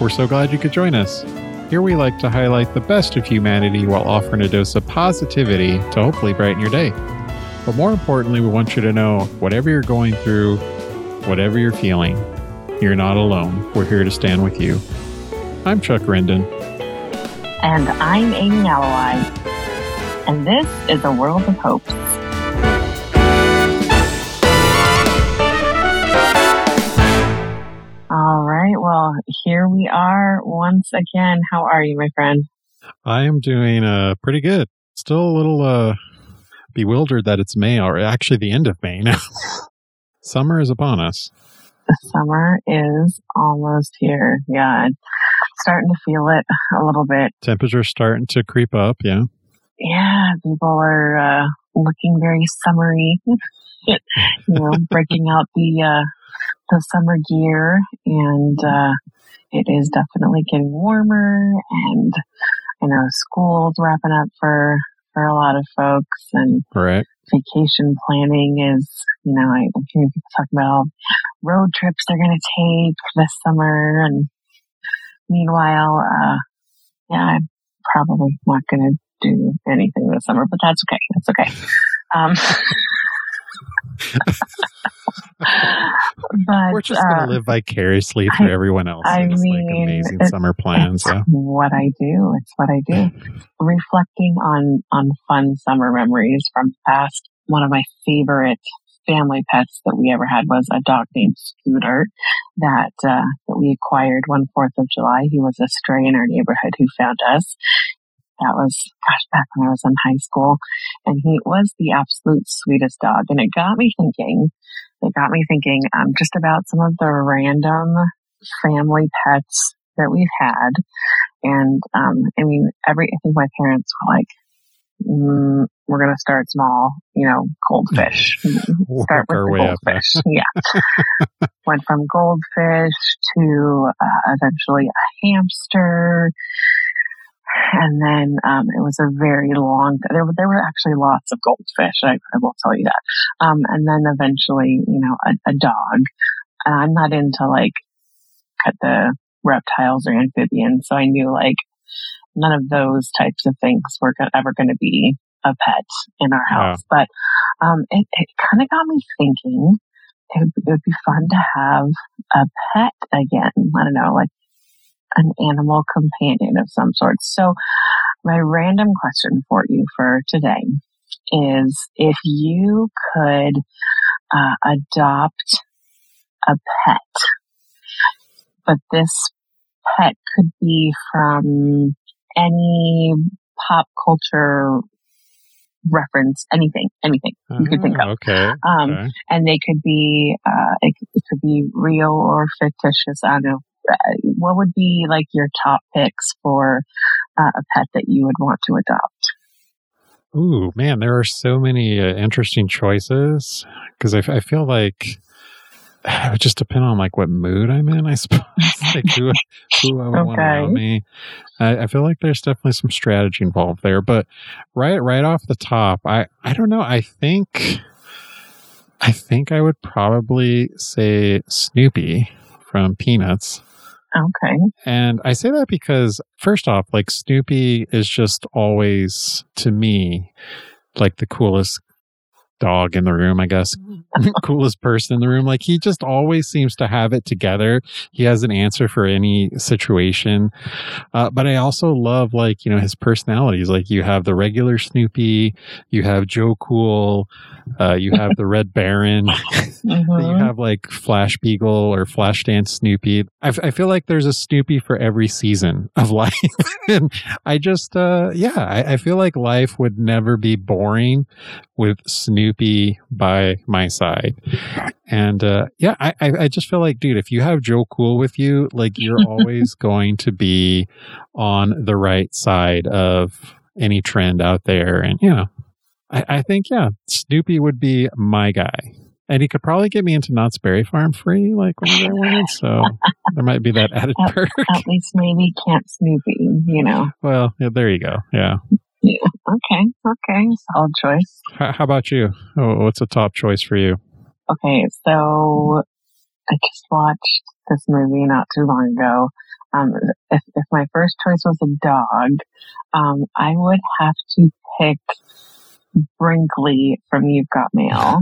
We're so glad you could join us. Here we like to highlight the best of humanity while offering a dose of positivity to hopefully brighten your day. But more importantly, we want you to know whatever you're going through, whatever you're feeling, you're not alone. We're here to stand with you. I'm Chuck Rendon. And I'm Amy Alawai. And this is a world of hopes. Right. Well, here we are once again. How are you, my friend? I am doing uh, pretty good. Still a little uh, bewildered that it's May, or actually the end of May now. Summer is upon us. The summer is almost here. Yeah, I'm starting to feel it a little bit. Temperature's starting to creep up. Yeah. Yeah, people are uh, looking very summery. you know, breaking out the uh, the summer gear, and uh, it is definitely getting warmer. And I know school's wrapping up for for a lot of folks, and Right. vacation planning is, you know, I, I'm hearing people talk about road trips they're going to take this summer, and meanwhile, uh, yeah, I'm probably not going to do anything this summer, but that's okay. That's okay. Um, but We're just uh, going to live vicariously through everyone else. I like mean, amazing it's- summer plans. It's So. what I do. It's what I do. Reflecting on on fun summer memories from the past. One of my favorite family pets that we ever had was a dog named Scooter that uh, that we acquired one Fourth of July. He was a stray in our neighborhood who found us. That was gosh back when I was in high school, and he was the absolute sweetest dog. And it got me thinking. It got me thinking um, just about some of the random family pets that we've had. And, um, I mean, every, I think my parents were like, mm, we're going to start small, you know, goldfish. Work Start with the goldfish. yeah. Went from goldfish to, uh, eventually a hamster. And then, um, it was a very long, there were, there were actually lots of goldfish. I, I will tell you that. Um, and then eventually, you know, a, a dog. And I'm not into like cut the reptiles or amphibians. So I knew like none of those types of things were ever going to be a pet in our Wow. house. But um, it, it kind of got me thinking it it would be fun to have a pet again. I don't know, like an animal companion of some sort. So my random question for you for today is if you could uh, adopt a pet, but this pet could be from any pop culture reference, anything, anything you could think Ah, of. Okay. Um, okay. and they could be, uh, it, could- it could be real or fictitious. I don't know. What would be like your top picks for uh, a pet that you would want to adopt? Ooh, man, there are so many uh, interesting choices because I feel like it would just depend on like what mood I'm in. I suppose like who, who I would want Okay. around me. I, I feel like there's definitely some strategy involved there. But right, right off the top, I I don't know. I think I think I would probably say Snoopy from Peanuts. Okay. And I say that because, first off, like Snoopy is just always, to me, like the coolest dog in the room, I guess. coolest person in the room. Like he just always seems to have it together. He has an answer for any situation. Uh, but I also love, like, you know, his personalities. Like you have the regular Snoopy, you have Joe Cool, uh, you have the Red Baron. You Mhm. have like Flash Beagle or Flash Dance Snoopy. I, f- I feel like there's a Snoopy for every season of life. and I just, uh, yeah, I, I feel like life would never be boring with Snoopy by my side. And, uh, yeah, I, I just feel like, dude, if you have Joe Cool with you, like you're always going to be on the right side of any trend out there. And, you know, I, I think, yeah, Snoopy would be my guy. And he could probably get me into Knott's Berry Farm free, like wanted. So there might be that added Yep. perk. At least maybe Camp Snoopy, you know. Well, yeah, there you go. Yeah. Okay. Okay. Solid choice. How, how about you? Oh, what's a top choice for you? Okay. So I just watched this movie not too long ago. Um, if, if my first choice was a dog, um, I would have to pick Brinkley from You've Got Mail.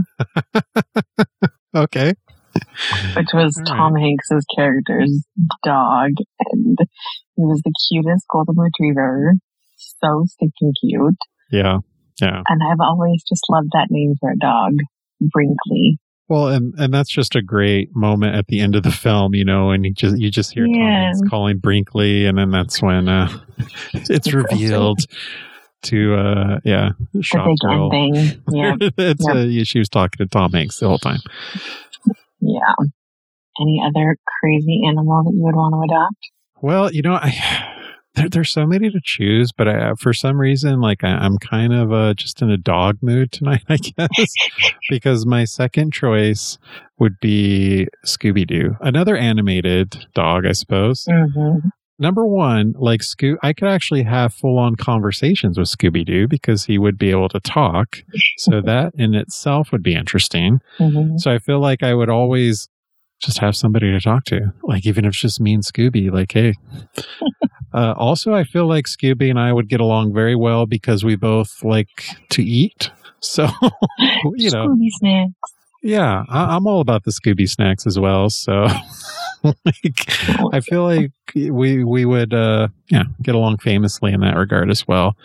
okay. Which was right. Tom Hanks's character's dog, and he was the cutest golden retriever, so stinking cute. Yeah, yeah. And I've always just loved that name for a dog, Brinkley. Well, and and that's just a great moment at the end of the film, you know, and you just you just hear Tom Yeah. Hanks calling Brinkley, and then that's when uh, it's revealed to uh yeah The Shop Girl. Yeah, it's Yep. uh, yeah, she was talking to Tom Hanks the whole time. yeah. Any other crazy animal that you would want to adopt? Well, you know, I there, there's so many to choose, but I, for some reason, like I, I'm kind of uh, just in a dog mood tonight, I guess, because my second choice would be Scooby Doo, another animated dog, I suppose. Mm-hmm. Number one, like Scoo, I could actually have full on conversations with Scooby Doo because he would be able to talk. So that in itself would be interesting. Mm-hmm. So I feel like I would always just have somebody to talk to, like even if it's just me and Scooby, like, hey. Uh, also, I feel like Scooby and I would get along very well because we both like to eat. So, you know, Scooby snacks. yeah, I, I'm all about the Scooby snacks as well. So, like, I feel like we we would uh yeah get along famously in that regard as well.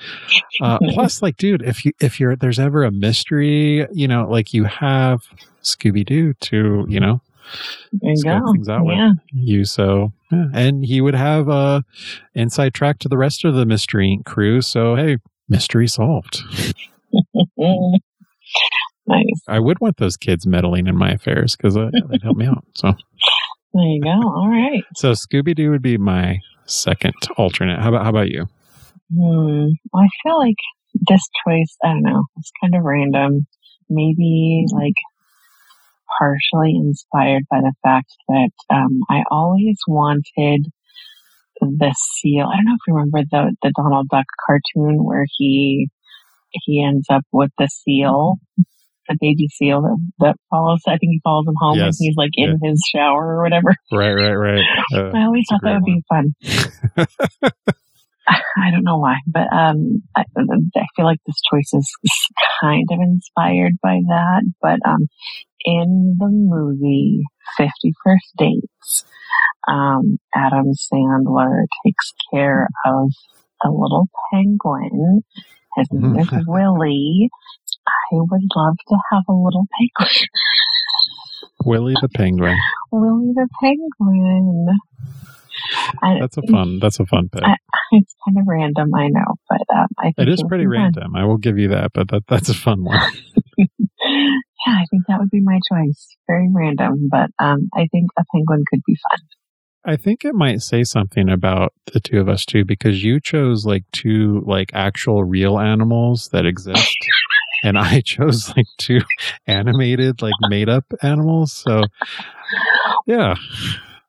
Uh, plus, like, dude, if you if you're there's ever a mystery, you know, like you have Scooby Doo to you know There you go. things out with. you. So yeah. and he would have a inside track to the rest of the Mystery Inc. crew. So hey, mystery solved. Nice. I would want those kids meddling in my affairs because uh, they'd help me out. So There you go. All right. so Scooby Doo would be my second alternate. How about how about you? Hmm. Well, I feel like this choice, I don't know, it's kind of random. Maybe like partially inspired by the fact that um, I always wanted the seal. I don't know if you remember the the Donald Duck cartoon where he he ends up with the seal, the baby seal that, that follows. I think he follows him home Yes. and he's like in his shower or whatever. Right, right, right. Uh, I always thought that would great be fun. I don't know why, but um, I, I feel like this choice is kind of inspired by that. But um, in the movie Fifty First Dates, um, Adam Sandler takes care of a little penguin. His name is Willie. I would love to have a little penguin. Willie the Penguin. Willie the penguin. That's a fun. That's a fun pick. I- it's kind of random, I know, but um, I think It is pretty be fun. random. I will give you that, but that that's a fun one. Yeah, I think that would be my choice. Very random, but um, I think a penguin could be fun. I think it might say something about the two of us too, because you chose like two like actual real animals that exist, and I chose like two animated like made up animals. So yeah,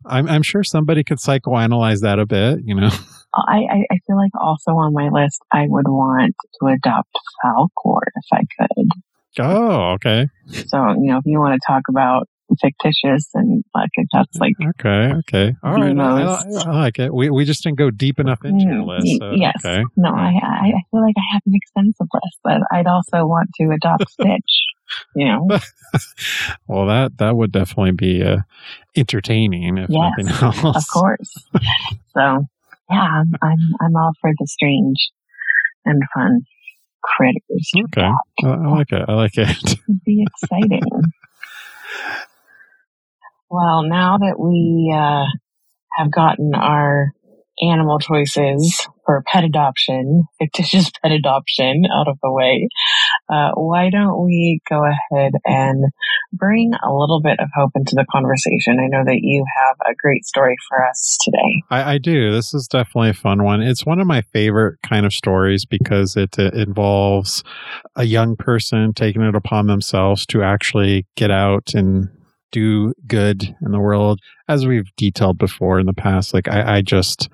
I'm I'm sure somebody could psychoanalyze that a bit. You know, I, I, I feel like also on my list, I would want to adopt Falkor if I could. Oh okay, So, you know, if you want to talk about fictitious and like that's like okay, okay, all right. I, I, like it. We we just didn't go deep enough into your Mm, list. So, yes. Okay. no, I, I I feel like I have an extensive list, but I'd also want to adopt Stitch. You know, Well, that that would definitely be uh, entertaining, if Yes, nothing else. of course. So yeah, I'm, I'm I'm all for the strange and fun critters. Okay, I, I like it. I like it. It'd be exciting. well, now that we uh, have gotten our animal choices for pet adoption, fictitious pet adoption out of the way, uh, why don't we go ahead and bring a little bit of hope into the conversation? I know that you have a great story for us today. I, I do. This is definitely a fun one. It's one of my favorite kind of stories because it, uh involves a young person taking it upon themselves to actually get out and do good in the world. As we've detailed before in the past, like I, I just,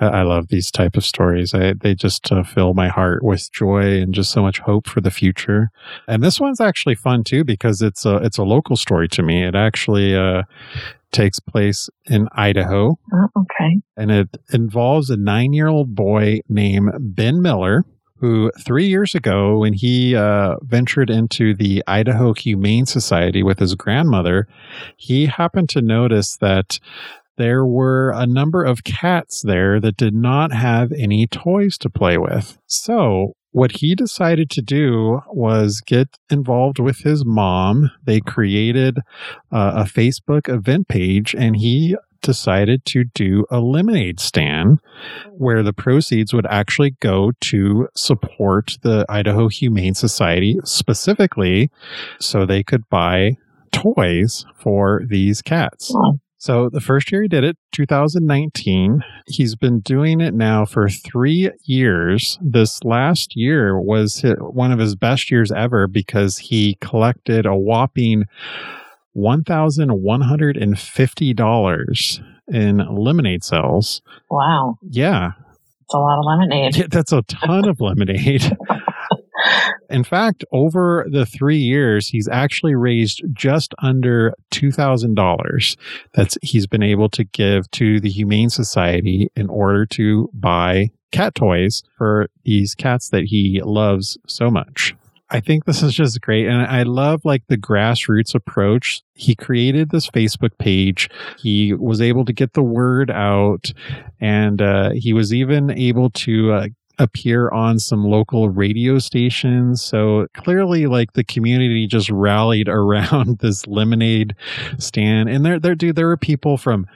I I love these type of stories. I, they just uh, fill my heart with joy and just so much hope for the future. And this one's actually fun too because it's a it's a local story to me. It actually uh, takes place in Idaho. Oh, okay. And it involves a nine year old boy named Ben Miller, who three years ago, when he uh, ventured into the Idaho Humane Society with his grandmother, he happened to notice that there were a number of cats there that did not have any toys to play with. So, what he decided to do was get involved with his mom. They created uh, a Facebook event page and he decided to do a lemonade stand where the proceeds would actually go to support the Idaho Humane Society specifically so they could buy toys for these cats. So the first year he did it, 2019. He's been doing it now for three years. This last year was one of his best years ever because he collected a whopping $1,150 in lemonade sales. wow. Yeah, It's a lot of lemonade. yeah, that's a ton of lemonade. In fact, over the three years, he's actually raised just under two thousand dollars. That's he's been able to give to the Humane Society in order to buy cat toys for these cats that he loves so much. I think this is just great. And I love like the grassroots approach. He created this Facebook page. He was able to get the word out and uh, he was even able to uh, appear on some local radio stations. So clearly, like the community just rallied around this lemonade stand. And there, there, dude, there were people from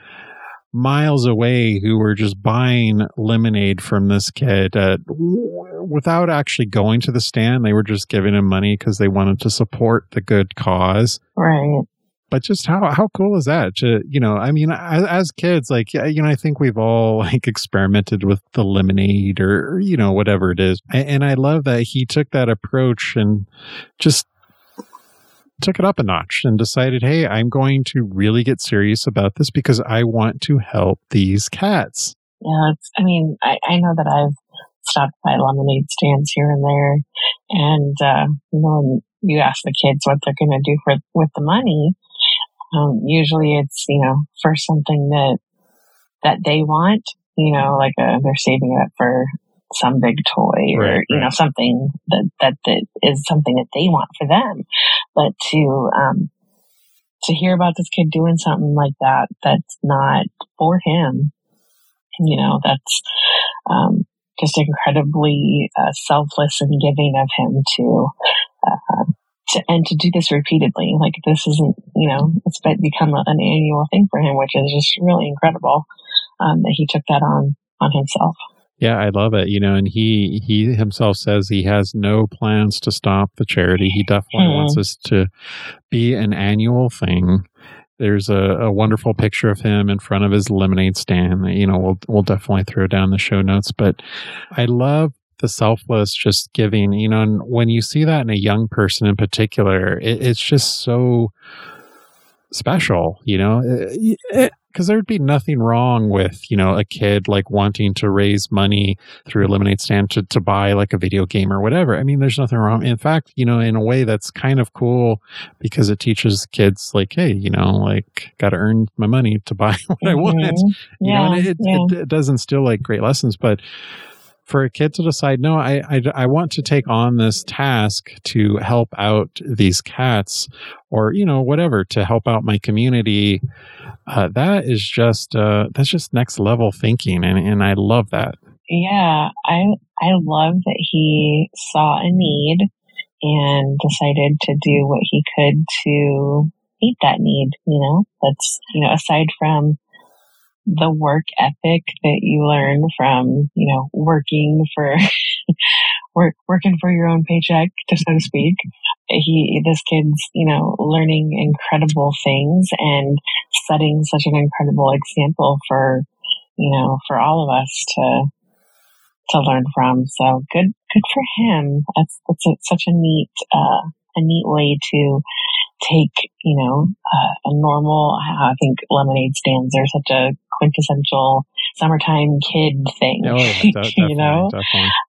miles away who were just buying lemonade from this kid uh, without actually going to the stand. They were just giving him money because they wanted to support the good cause Right. But just how how cool is that to you know i mean as, as kids like you know i think we've all like experimented with the lemonade or, you know whatever it is and, and i love that he took that approach and just took it up a notch and decided hey i'm going to really get serious about this because i want to help these cats Yeah, I mean, I, I know that I've stopped by lemonade stands here and there, and uh, you know, you ask the kids what they're going to do for with the money. Um, usually, it's you know for something that that they want. You know, like uh they're saving it up for some big toy or Right, you know something that, that that is something that they want for them. But to um, to hear about this kid doing something like that that's not for him you know that's um, just incredibly uh, selfless and giving of him to uh, to and to do this repeatedly like this isn't you know it's become an annual thing for him which is just really incredible um, that he took that on on himself Yeah, I love it. You know, and he he himself says he has no plans to stop the charity. He definitely Mhm. wants us to be an annual thing. There's a, a wonderful picture of him in front of his lemonade stand. that, You know, we'll we'll definitely throw down the show notes. But I love the selfless just giving. You know, and when you see that in a young person in particular, it, it's just so special. You know, because there'd be nothing wrong with you know a kid like wanting to raise money through a lemonade stand to, to buy like a video game or whatever i mean there's nothing wrong in fact you know in a way that's kind of cool because it teaches kids like hey you know like gotta earn my money to buy what i want Mhm. you yeah, know and it, yeah. it, it does instill like great lessons but for a kid to decide no I, I i want to take on this task to help out these cats or you know whatever to help out my community uh, that is just uh, that's just next level thinking and, and i love that. Yeah i i love that he saw a need and decided to do what he could to meet that need you know? That's you know aside from the work ethic that you learn from you know working for work working for your own paycheck to so to speak. He this kid's you know learning incredible things and setting such an incredible example for you know for all of us to to learn from. So good good for him. That's that's a, such a neat uh a neat way to take you know uh, a normal i think lemonade stands are such a quintessential summertime kid thing oh you know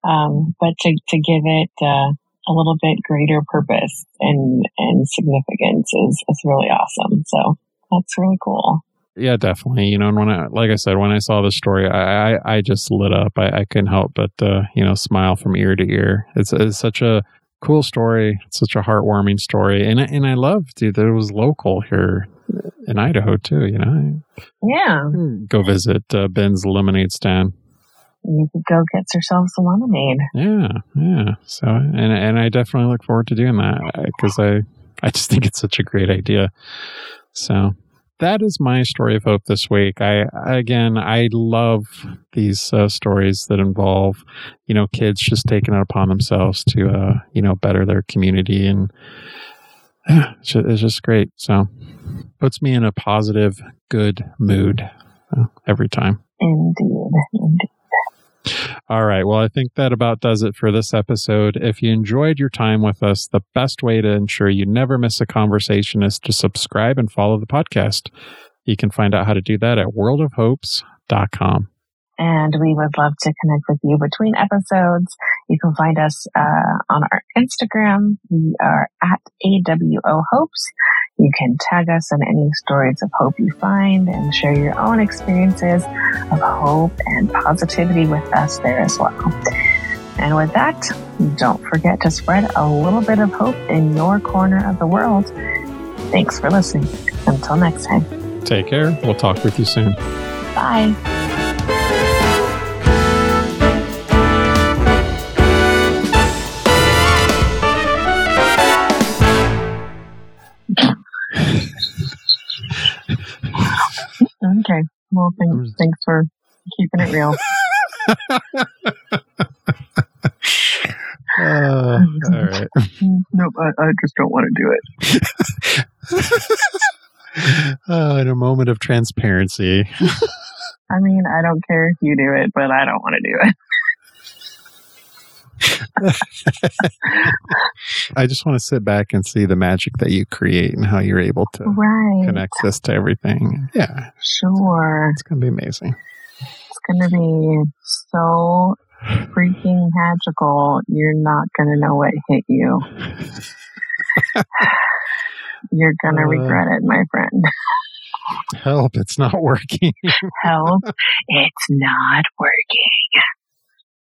um, but to, to give it uh, a little bit greater purpose and and significance is is really awesome. So that's really cool. Yeah, definitely. You know, and when I, like I said, when I saw the story, I, I, I just lit up. I, I couldn't help but, uh, you know, smile from ear to ear. It's, it's such a cool story. It's such a heartwarming story. And, and I love, dude, that it was local here in Idaho too, you know. Yeah. Go visit uh, Ben's lemonade stand. You could go get yourself some lemonade. Yeah, yeah. So, and and I definitely look forward to doing that because I I just think it's such a great idea. So that is my story of hope this week. I again, I love these uh, stories that involve, you know, kids just taking it upon themselves to, uh, you know, better their community, and yeah, it's just, it's just great. So puts me in a positive, good mood uh, every time. Indeed. Indeed. All right. Well, I think that about does it for this episode. If you enjoyed your time with us, the best way to ensure you never miss a conversation is to subscribe and follow the podcast. You can find out how to do that at worldofhopes.com. And we would love to connect with you between episodes. You can find us uh, on our Instagram. We are at AWO Hopes. You can tag us on any stories of hope you find and share your own experiences of hope and positivity with us there as well. And with that, don't forget to spread a little bit of hope in your corner of the world. Thanks for listening. Until next time. Take care. We'll talk with you soon. Bye. Well, thanks, thanks for keeping it real. Uh, all right. nope, I, I just don't want to do it. uh, in a moment of transparency. I mean, I don't care if you do it, but I don't want to do it. I just want to sit back and see the magic that you create and how you're able to right. connect this to everything. Yeah. Sure. It's going to be amazing. It's going to be so freaking magical. You're not going to know what hit you. You're going to uh, regret it, my friend. Help, it's not working. Help, it's not working.